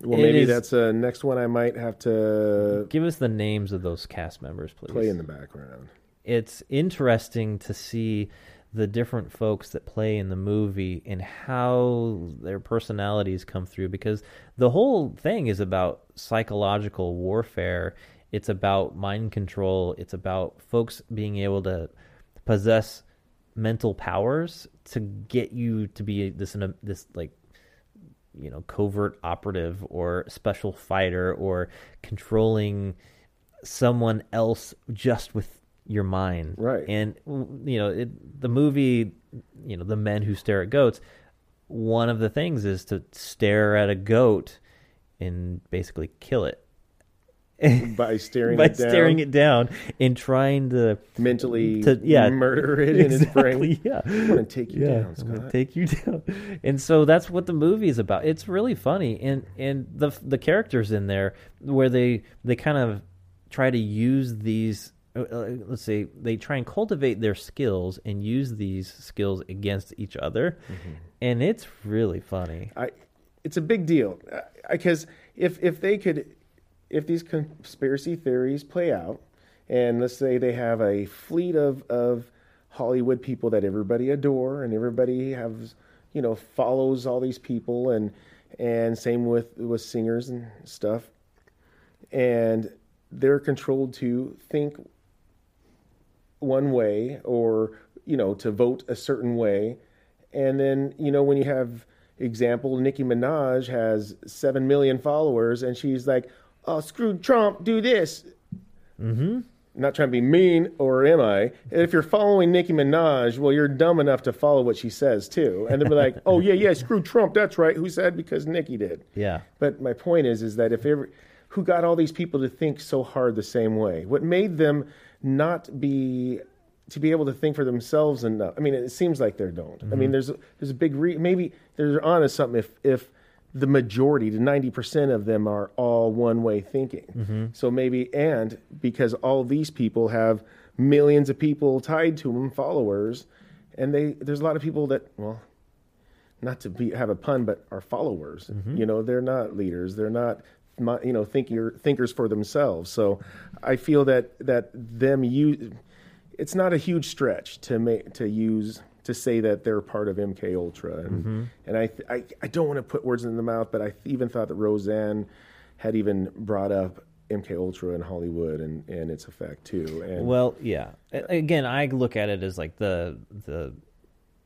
Well,
It
maybe
is-
that's uh, next one. I might have to
Give us the names of those cast members, please.
play in the background.
It's interesting to see the different folks that play in the movie and how their personalities come through because the whole thing is about psychological warfare. It's about mind control. It's about folks being able to possess mental powers to get you to be this this like you know covert operative or special fighter or controlling someone else just with your mind
Right.
and you know it, the movie you know the men who stare at goats one of the things is to stare at a goat and basically kill it
By staring
by
it down,
staring it down and trying to
mentally
to- yeah,
murder it in his brain.
yeah
I'm going to take you down,
I'm gonna
Scott.
take you down. And so that's what the movie is about. It's really funny, and and the the characters in there where they they kind of try to use these. Uh, uh, let's say they try and cultivate their skills and use these skills against each other,
Mm-hmm.
and it's really funny.
I, it's a big deal because if if they could, if these conspiracy theories play out, and let's say they have a fleet of of Hollywood people that everybody adore and everybody has, you know, follows all these people and and same with with singers and stuff, and they're controlled to think one way or you know to vote a certain way. And then you know when you have example Nicki Minaj has 7 million followers and she's like oh screw Trump do this mm-hmm. not trying to be mean or am I if you're following Nicki Minaj well you're dumb enough to follow what she says too and they'll be like oh yeah yeah screw Trump that's right who said because Nicki did
Yeah,
but my point is, is that if every, who got all these people to think so hard the same way? What made them not be to be able to think for themselves enough? I mean, it seems like they don't. I mean, there's there's a big re, maybe they're onto something if if the majority, to ninety percent of them are all one way thinking.
Mm-hmm.
So maybe, and because all these people have millions of people tied to them, followers, and they there's a lot of people that well, not to be have a pun, but are followers.
Mm-hmm.
You know, they're not leaders. They're not you know thinker thinkers for themselves. So I feel that that them use it's not a huge stretch to make to use to say that they're part of MK Ultra, and
Mm-hmm.
and I, I I don't want to put words in the mouth, but I even thought that Roseanne had even brought up MK Ultra in Hollywood and and its effect too. And
Well, yeah. Again, I look at it as like the the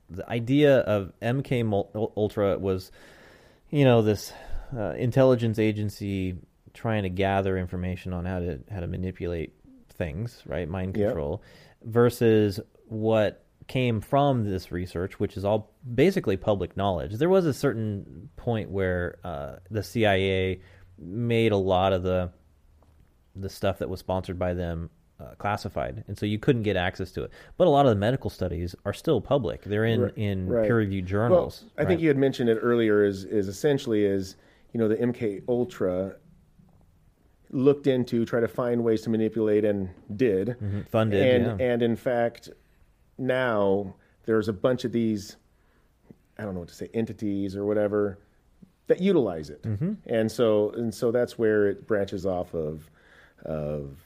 the idea of MK Ultra was, you know, this uh, intelligence agency trying to gather information on how to how to manipulate things, right? Mind
Yep.
control, versus what came from this research, which is all basically public knowledge. There was a certain point where uh, the CIA made a lot of the the stuff that was sponsored by them uh, classified, and so you couldn't get access to it. But a lot of the medical studies are still public; they're in
Right,
in
right.
peer-reviewed
well,
journals.
I think you had mentioned it earlier. Is is essentially is you know the MK Ultra looked into try to find ways to manipulate and did
Mhm, funded,
and
yeah.
and in fact now there's a bunch of these I don't know what to say entities or whatever that utilize it
Mm-hmm.
and so and so that's where it branches off of of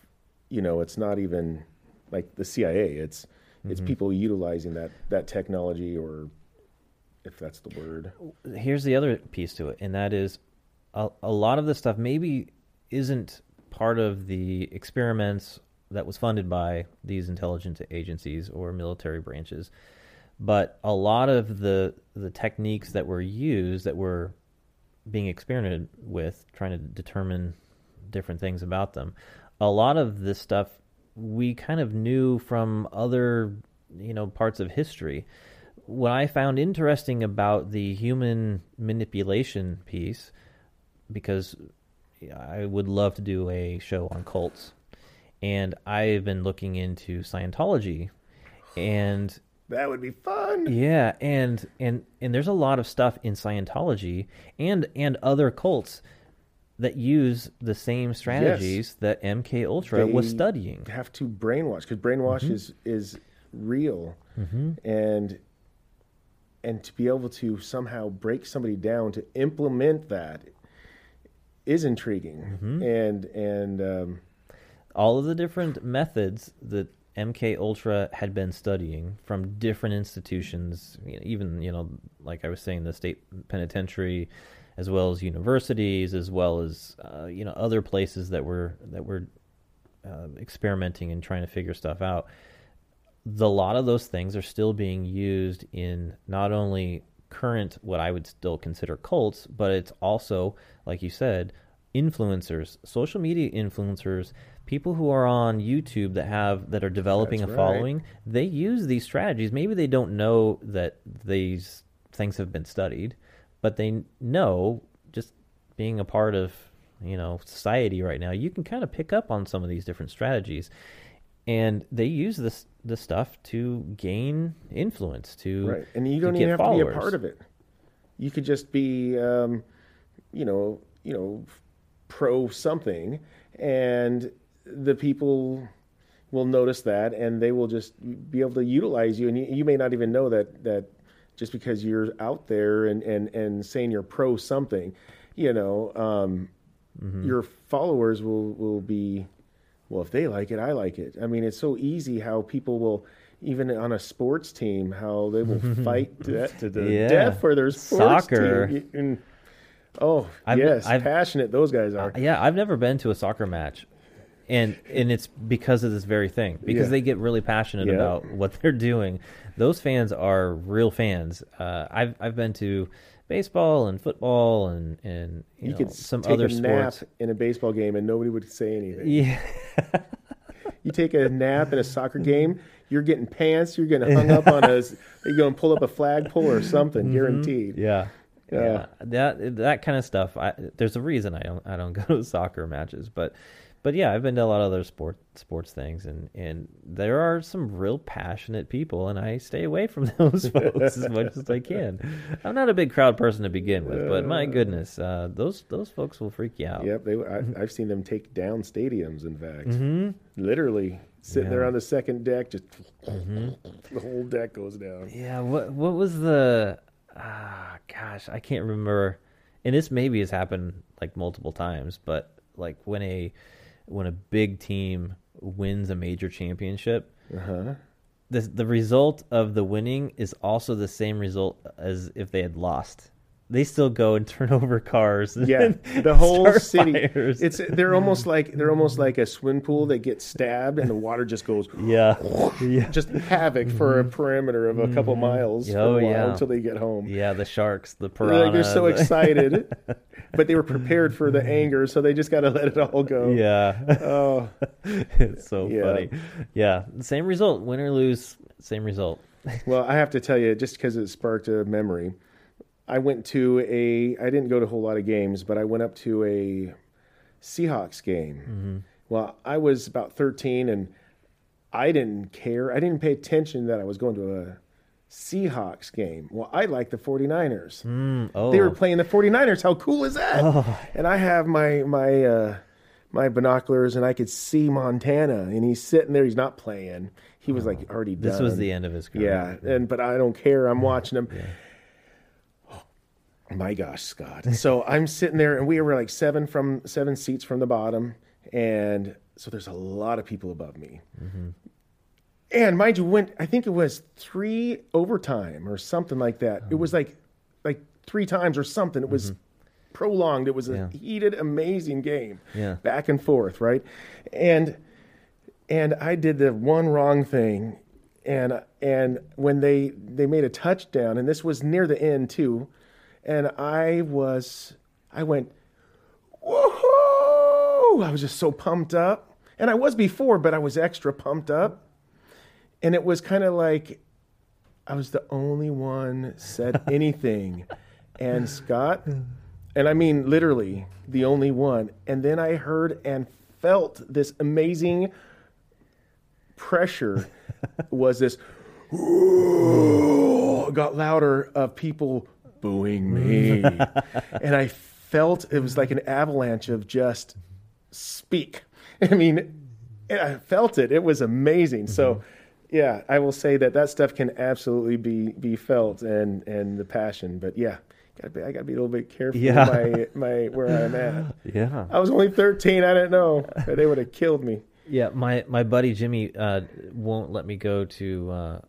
you know it's not even like the CIA it's it's
Mm-hmm.
people utilizing that that technology or if that's the word
here's the other piece to it, and that is a, a lot of this stuff maybe isn't part of the experiments that was funded by these intelligence agencies or military branches, but a lot of the the techniques that were used that were being experimented with, trying to determine different things about them. A lot of this stuff we kind of knew from other, you know, parts of history. What I found interesting about the human manipulation piece, because I would love to do a show on cults, and I've been looking into Scientology, and
that would be fun
yeah, and and and there's a lot of stuff in Scientology and and other cults that use the same strategies that MK Ultra was studying.
have to brainwash because brainwash
Mm-hmm.
is is real and and to be able to somehow break somebody down to implement that is intriguing
Mm-hmm.
and and um,
All of the different methods that MK Ultra had been studying from different institutions, even you know, like I was saying, the state penitentiary, as well as universities, as well as uh, you know other places that were that were uh, experimenting and trying to figure stuff out. The, a lot of those things are still being used in not only current what I would still consider cults, but it's also, like you said, influencers, social media influencers, people who are on YouTube that have that are developing
That's
a
right.
following. They use these strategies. Maybe they don't know that these things have been studied, but they know just being a part of you know society right now, you can kind of pick up on some of these different strategies, and they use this this stuff to gain influence. To
right and you don't even have to be a part of it you could just be um, you know you know pro something and the people will notice that and they will just be able to utilize you and you, you may not even know that that just because you're out there and and and saying you're pro something you know um,
Mm-hmm.
your followers will will be well if they like it i like it i mean it's so easy how people will even on a sports team how they will fight to, to the
Yeah.
death for their sports
Soccer.
team And- oh
I've-
yes
I've-
passionate those guys are
Uh, yeah, I've never been to a soccer match, and and it's because of this very thing because
Yeah.
they get really passionate
Yeah.
about what they're doing. Those fans are real fans. Uh, I've I've been to baseball and football and and you,
you,
know,
could
some
take
other
a nap
sports.
in a baseball game and nobody would say anything
Yeah,
you take a nap in a soccer game you're getting pants you're getting hung up on a you're going to pull up a flagpole or something guaranteed
Mm-hmm. yeah. yeah. That that kind of stuff. I, there's a reason I don't I don't go to soccer matches, but but yeah, I've been to a lot of other sport sports things, and and there are some real passionate people, and I stay away from those folks as much as I can. I'm not a big crowd person to begin with, but my goodness, uh, those those folks will freak you out.
Yep, they. I, I've seen them take down stadiums. In fact, literally sitting there on the second deck, just the whole deck goes down.
Yeah, what what was the ah gosh, I can't remember. And this maybe has happened like multiple times, but like when a when a big team wins a major championship,
Uh huh.
the the result of the winning is also the same result as if they had lost. They still go and turn over cars.
Yeah, the whole city.
fires.
It's they're almost like they're almost like a swim pool that gets stabbed and the water just goes
yeah, yeah,
just havoc for a mm-hmm. perimeter of a couple mm-hmm. miles for
Oh,
a while
yeah.
until they get home.
yeah. The sharks, the piranha.
like they're so excited, but they were prepared for the anger, so they just got to let it all go.
Yeah.
Oh,
it's so
Yeah.
funny. Yeah, same result, win or lose, same result.
well, I have to tell you, just because it sparked a memory, I went to a. I didn't go to a whole lot of games, but I went up to a Seahawks game.
Mm-hmm.
Well, I was about 13, and I didn't care. I didn't pay attention that I was going to a Seahawks game. Well, I like the 49ers.
Mm, oh,
They were playing the 49ers. How cool is that? And I have my my uh, my binoculars, and I could see Montana, and he's sitting there. He's not playing. He was like already done.
this was the end of his career.
Yeah, and but I don't care. I'm watching him. My gosh, Scott. So I'm sitting there, and we were like seven from seven seats from the bottom, and so there's a lot of people above me. Mm-hmm. And mind you, went I think it was three overtime or something like that. It was oh. like like three times or something. It was mm-hmm. prolonged. It was a
Yeah.
heated, amazing game.
Yeah.
Back and forth, right? And and I did the one wrong thing, and and when they they made a touchdown, and this was near the end too, and I was I went, whoa! I was just so pumped up, and I was before, but I was extra pumped up, and it was kind of like I was the only one said anything, and Scott, mm. and I mean literally the only one, and then I heard and felt this amazing pressure was this got louder of people booing me. And i felt it was like an avalanche of just speak. I mean i felt it. It was amazing. So yeah i will say that that stuff can absolutely be be felt and and the passion. But yeah gotta be, i gotta be a little bit careful
Yeah.
my my where i'm at.
Yeah.
i was only 13 i didn't know. They would have killed me.
Yeah, my my buddy Jimmy uh, won't let me go to uh,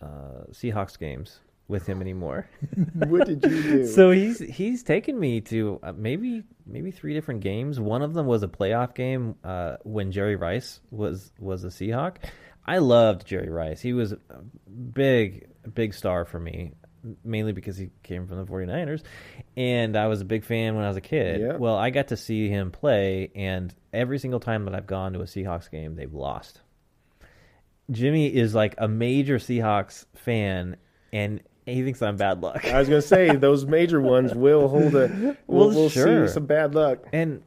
uh, Seahawks games with him anymore.
what did you do
so he's he's taken me to uh, maybe maybe three different games. One of them was a playoff game uh, when Jerry Rice was was a Seahawk. I loved Jerry Rice. He was a big big star for me, mainly because he came from the 49ers and I was a big fan when I was a kid. Well, I got to see him play and every single time that I've gone to a Seahawks game, they've lost. Jimmy is like a major Seahawks fan and he thinks I'm bad luck.
I was going to say those major ones will hold a. We'll,
Well,
we'll
sure.
see some bad luck,
And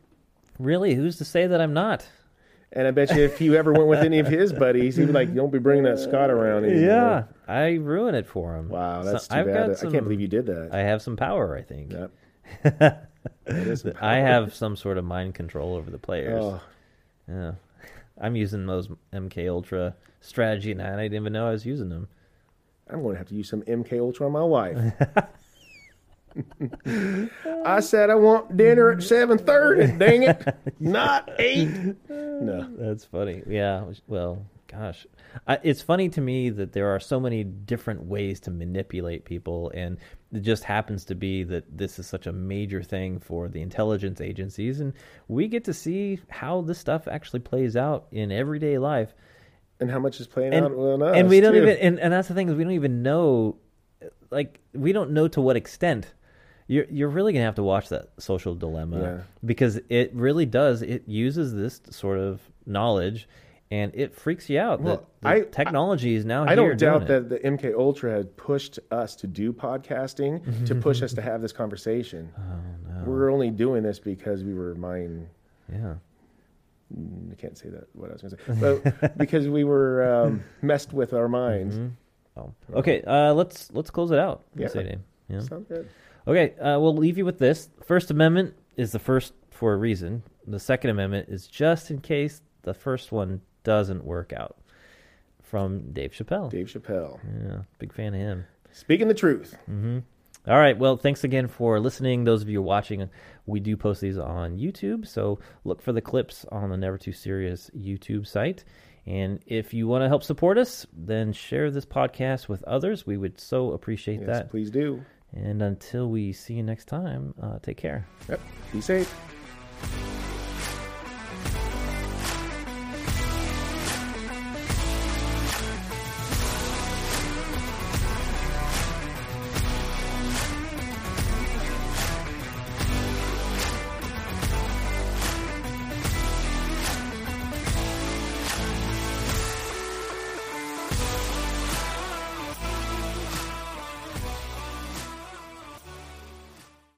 really, who's to say that I'm not?
and I bet you if you ever went with any of his buddies, he'd be like, "Don't be bringing that Scott around anymore."
Yeah, I ruin it for him.
Wow,
So
that's too
I've
bad.
got
I can't believe you did that.
I have some power. I think
Yep. Some
I have some sort of mind control over the players.
Oh,
Yeah, I'm using those MK Ultra strategy and I didn't even know I was using them.
I'm going to have to use some MK Ultra on my wife. I said I want dinner at seven thirty. Dang it, not eight. No,
That's funny. Yeah. Well, gosh, I, it's funny to me that there are so many different ways to manipulate people, and it just happens to be that this is such a major thing for the intelligence agencies, and we get to see how this stuff actually plays out in everyday life.
And how much is playing
And,
out on us?
and we don't
too.
even, and, and that's the thing is we don't even know, like we don't know to what extent. You're you're really gonna have to watch that social dilemma
Yeah.
because it really does. It uses this sort of knowledge, and it freaks you out
Well,
that the
I-
technology is now.
I don't doubt that the MK Ultra had pushed us to do podcasting mm-hmm. to push us to have this conversation.
Oh,
We're only doing this because we were mind.
Yeah.
I can't say that what I was going to say, but because we were um, messed with our minds.
Oh. Okay. Uh, let's let's close it out.
Yeah.
Say, Dave. Yeah.
Sounds good.
Okay, uh, we'll leave you with this. First Amendment is the first for a reason. The Second Amendment is just in case the first one doesn't work out. From Dave Chappelle.
Dave Chappelle
Yeah, big fan of him.
speaking the truth.
All right, well, thanks again for listening. Those of you watching, we do post these on YouTube, so look for the clips on the Never Too Serious YouTube site. And if you want to help support us, then share this podcast with others. We would so appreciate
Yes,
that.
please do.
And until we see you next time, uh, take care.
Yep. Be safe.